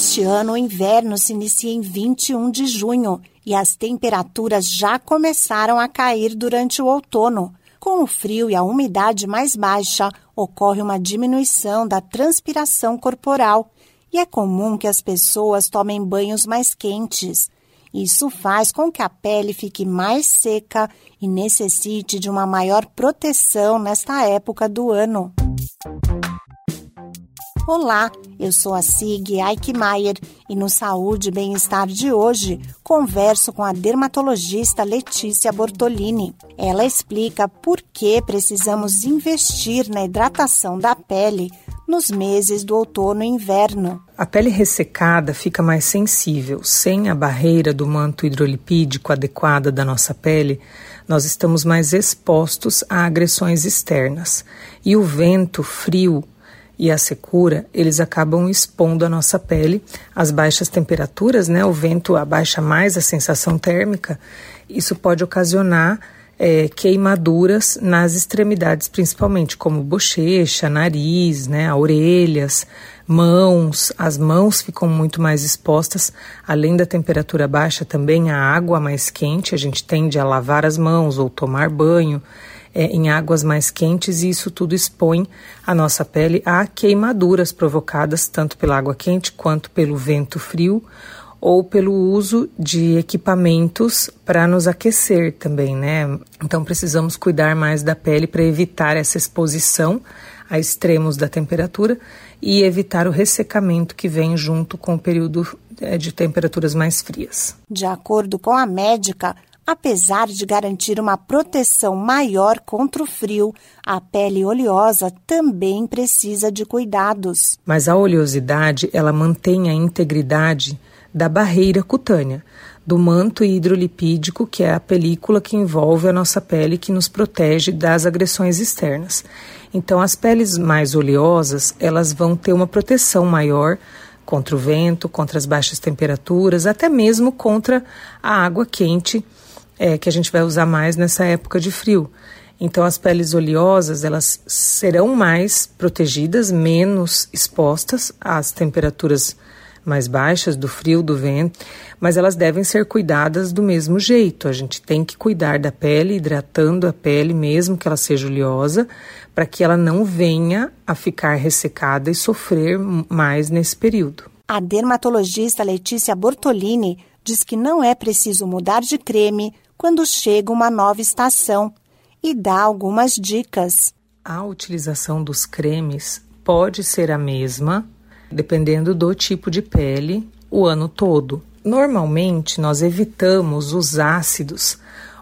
Este ano, o inverno se inicia em 21 de junho e as temperaturas já começaram a cair durante o outono. Com o frio e a umidade mais baixa, ocorre uma diminuição da transpiração corporal e é comum que as pessoas tomem banhos mais quentes. Isso faz com que a pele fique mais seca e necessite de uma maior proteção nesta época do ano. Olá, eu sou a Sig Eichmeier e no Saúde e Bem-Estar de hoje converso com a dermatologista Letícia Bortolini. Ela explica por que precisamos investir na hidratação da pele nos meses do outono e inverno. A pele ressecada fica mais sensível. Sem a barreira do manto hidrolipídico adequada da nossa pele, nós estamos mais expostos a agressões externas. E o vento frio e a secura, eles acabam expondo a nossa pele às baixas temperaturas, né? O vento abaixa mais a sensação térmica. Isso pode ocasionar é, queimaduras nas extremidades, principalmente, como bochecha, nariz, né, orelhas, mãos. As mãos ficam muito mais expostas, além da temperatura baixa, também a água mais quente. A gente tende a lavar as mãos ou tomar banho é, em águas mais quentes e isso tudo expõe a nossa pele a queimaduras provocadas tanto pela água quente quanto pelo vento frio ou pelo uso de equipamentos para nos aquecer também, né? Então precisamos cuidar mais da pele para evitar essa exposição a extremos da temperatura e evitar o ressecamento que vem junto com o período é, de temperaturas mais frias. De acordo com a médica, Apesar de garantir uma proteção maior contra o frio, a pele oleosa também precisa de cuidados. Mas a oleosidade, ela mantém a integridade da barreira cutânea, do manto hidrolipídico, que é a película que envolve a nossa pele que nos protege das agressões externas. Então, as peles mais oleosas, elas vão ter uma proteção maior contra o vento, contra as baixas temperaturas, até mesmo contra a água quente é, que a gente vai usar mais nessa época de frio. Então as peles oleosas elas serão mais protegidas, menos expostas às temperaturas mais baixas do frio, do vento, mas elas devem ser cuidadas do mesmo jeito. A gente tem que cuidar da pele, hidratando a pele mesmo que ela seja oleosa, para que ela não venha a ficar ressecada e sofrer mais nesse período. A dermatologista Letícia Bortolini diz que não é preciso mudar de creme quando chega uma nova estação e dá algumas dicas. A utilização dos cremes pode ser a mesma, dependendo do tipo de pele, o ano todo. Normalmente, nós evitamos os ácidos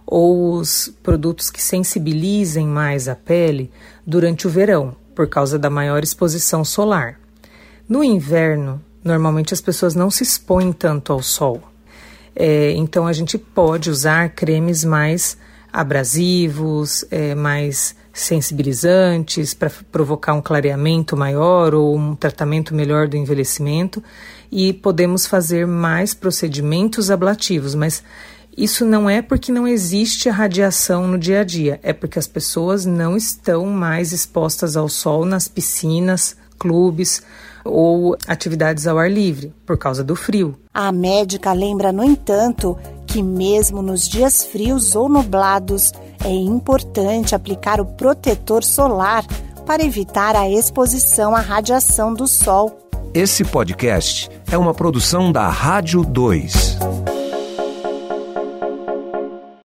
ou os produtos que sensibilizem mais a pele durante o verão, por causa da maior exposição solar. No inverno, normalmente as pessoas não se expõem tanto ao sol. É, então a gente pode usar cremes mais abrasivos, é, mais sensibilizantes para provocar um clareamento maior ou um tratamento melhor do envelhecimento. E podemos fazer mais procedimentos ablativos, mas isso não é porque não existe a radiação no dia a dia, é porque as pessoas não estão mais expostas ao sol nas piscinas, clubes ou atividades ao ar livre, por causa do frio. A médica lembra, no entanto, que mesmo nos dias frios ou nublados, é importante aplicar o protetor solar para evitar a exposição à radiação do sol. Esse podcast é uma produção da Rádio 2.